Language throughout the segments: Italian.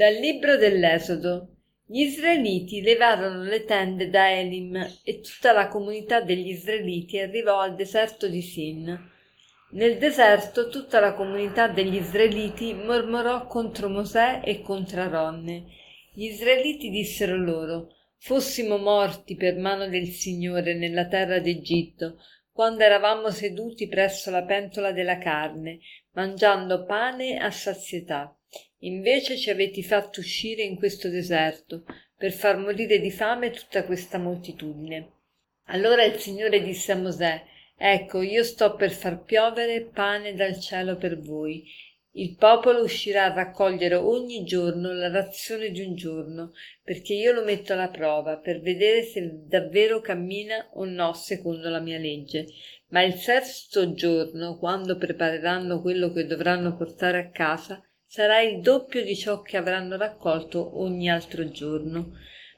Dal libro dell'Esodo. Gli israeliti levarono le tende da Elim e tutta la comunità degli israeliti arrivò al deserto di Sin. Nel deserto tutta la comunità degli israeliti mormorò contro Mosè e contro Aronne. Gli israeliti dissero loro Fossimo morti per mano del Signore nella terra d'Egitto, quando eravamo seduti presso la pentola della carne, mangiando pane a sazietà. Invece ci avete fatto uscire in questo deserto per far morire di fame tutta questa moltitudine. Allora il Signore disse a Mosè Ecco, io sto per far piovere pane dal cielo per voi. Il popolo uscirà a raccogliere ogni giorno la razione di un giorno, perché io lo metto alla prova, per vedere se davvero cammina o no secondo la mia legge. Ma il sesto giorno, quando prepareranno quello che dovranno portare a casa, sarà il doppio di ciò che avranno raccolto ogni altro giorno.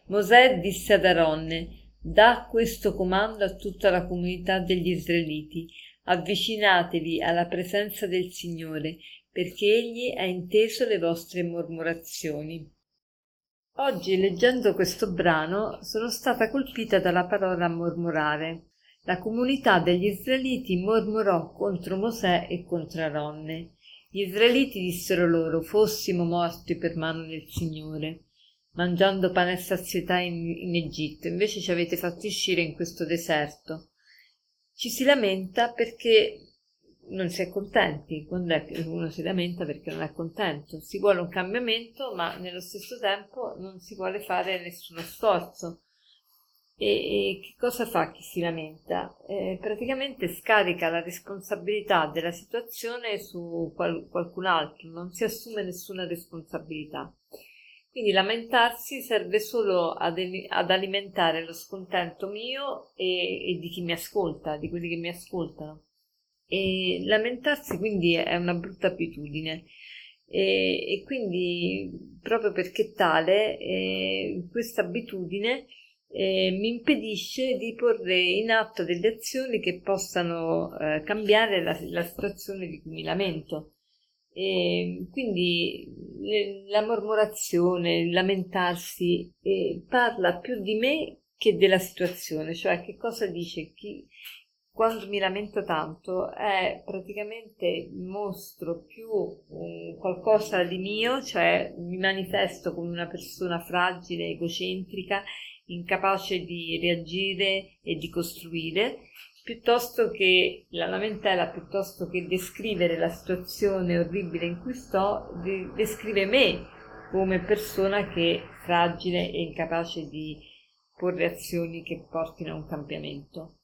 Mosè disse ad Aronne, dà questo comando a tutta la comunità degli israeliti, avvicinatevi alla presenza del Signore, perché Egli ha inteso le vostre mormorazioni. Oggi, leggendo questo brano, sono stata colpita dalla parola mormorare. La comunità degli israeliti mormorò contro Mosè e contro Aronne. Gli israeliti dissero loro fossimo morti per mano del Signore, mangiando pane a sazietà in, in Egitto, invece ci avete fatto uscire in questo deserto. Ci si lamenta perché non si è contenti. Quando è che uno si lamenta perché non è contento? Si vuole un cambiamento, ma nello stesso tempo non si vuole fare nessuno sforzo. E, e che cosa fa chi si lamenta? Eh, praticamente scarica la responsabilità della situazione su qual- qualcun altro, non si assume nessuna responsabilità. Quindi lamentarsi serve solo ad, ad alimentare lo scontento mio e, e, di chi mi ascolta, di quelli che mi ascoltano. E lamentarsi quindi è una brutta abitudine. E, e quindi proprio perché tale, eh, questa abitudine eh, mi impedisce di porre in atto delle azioni che possano eh, cambiare la, la, situazione di cui mi lamento. E quindi le, la mormorazione, il lamentarsi eh, parla più di me che della situazione, cioè che cosa dice chi, quando mi lamento tanto è praticamente mostro più um, qualcosa di mio, cioè mi manifesto come una persona fragile, egocentrica incapace di reagire e di costruire, piuttosto che la lamentela, piuttosto che descrivere la situazione orribile in cui sto, de- descrive me come persona che è fragile e incapace di porre azioni che portino a un cambiamento.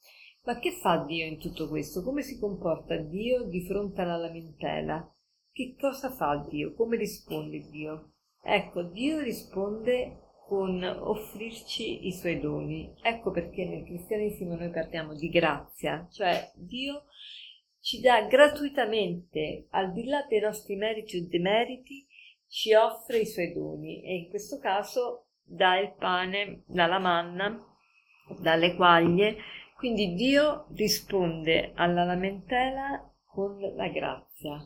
Ma che fa Dio in tutto questo? Come si comporta Dio di fronte alla lamentela? Che cosa fa Dio? Come risponde Dio? Ecco, Dio risponde con offrirci i suoi doni. Ecco perché nel cristianesimo noi parliamo di grazia, cioè Dio ci dà gratuitamente, al di là dei nostri meriti o demeriti, ci offre i suoi doni e in questo caso dà il pane, la manna, dà le quaglie, quindi Dio risponde alla lamentela con la grazia.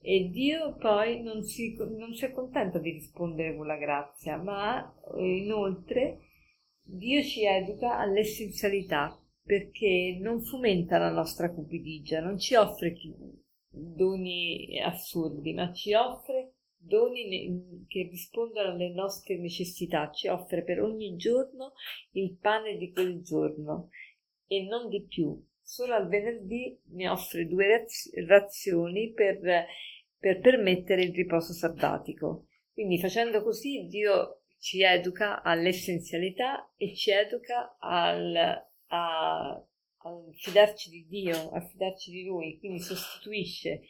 E Dio poi non si, non si accontenta di rispondere con la grazia, ma eh, inoltre Dio ci educa all'essenzialità perché non fomenta la nostra cupidigia, non ci offre doni assurdi, ma ci offre doni che rispondono alle nostre necessità, ci offre per ogni giorno il pane di quel giorno. E non di più, solo al venerdì ne offre due razioni per, per permettere il riposo sabbatico. Quindi facendo così Dio ci educa all'essenzialità e ci educa al, a, a fidarci di Dio, a fidarci di Lui, quindi sostituisce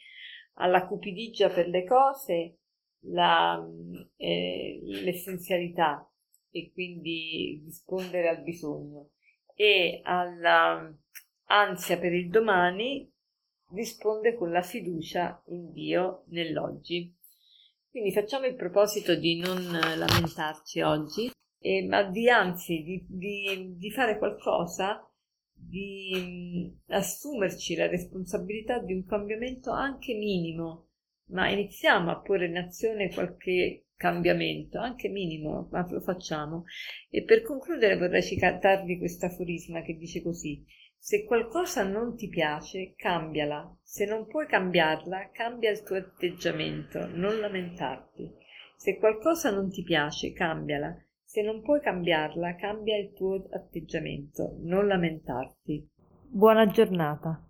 alla cupidigia per le cose la, eh, l'essenzialità e quindi rispondere al bisogno e alla ansia per il domani risponde con la fiducia in Dio nell'oggi. Quindi facciamo il proposito di non lamentarci oggi, eh, ma di anzi di, di, di fare qualcosa, di mh, assumerci la responsabilità di un cambiamento anche minimo, ma iniziamo a porre in azione qualche cambiamento, anche minimo, ma lo facciamo. E per concludere vorrei citarvi questo aforisma che dice così: se qualcosa non ti piace, cambiala. Se non puoi cambiarla, cambia il tuo atteggiamento, non lamentarti. Se qualcosa non ti piace, cambiala. Se non puoi cambiarla, cambia il tuo atteggiamento, non lamentarti. Buona giornata.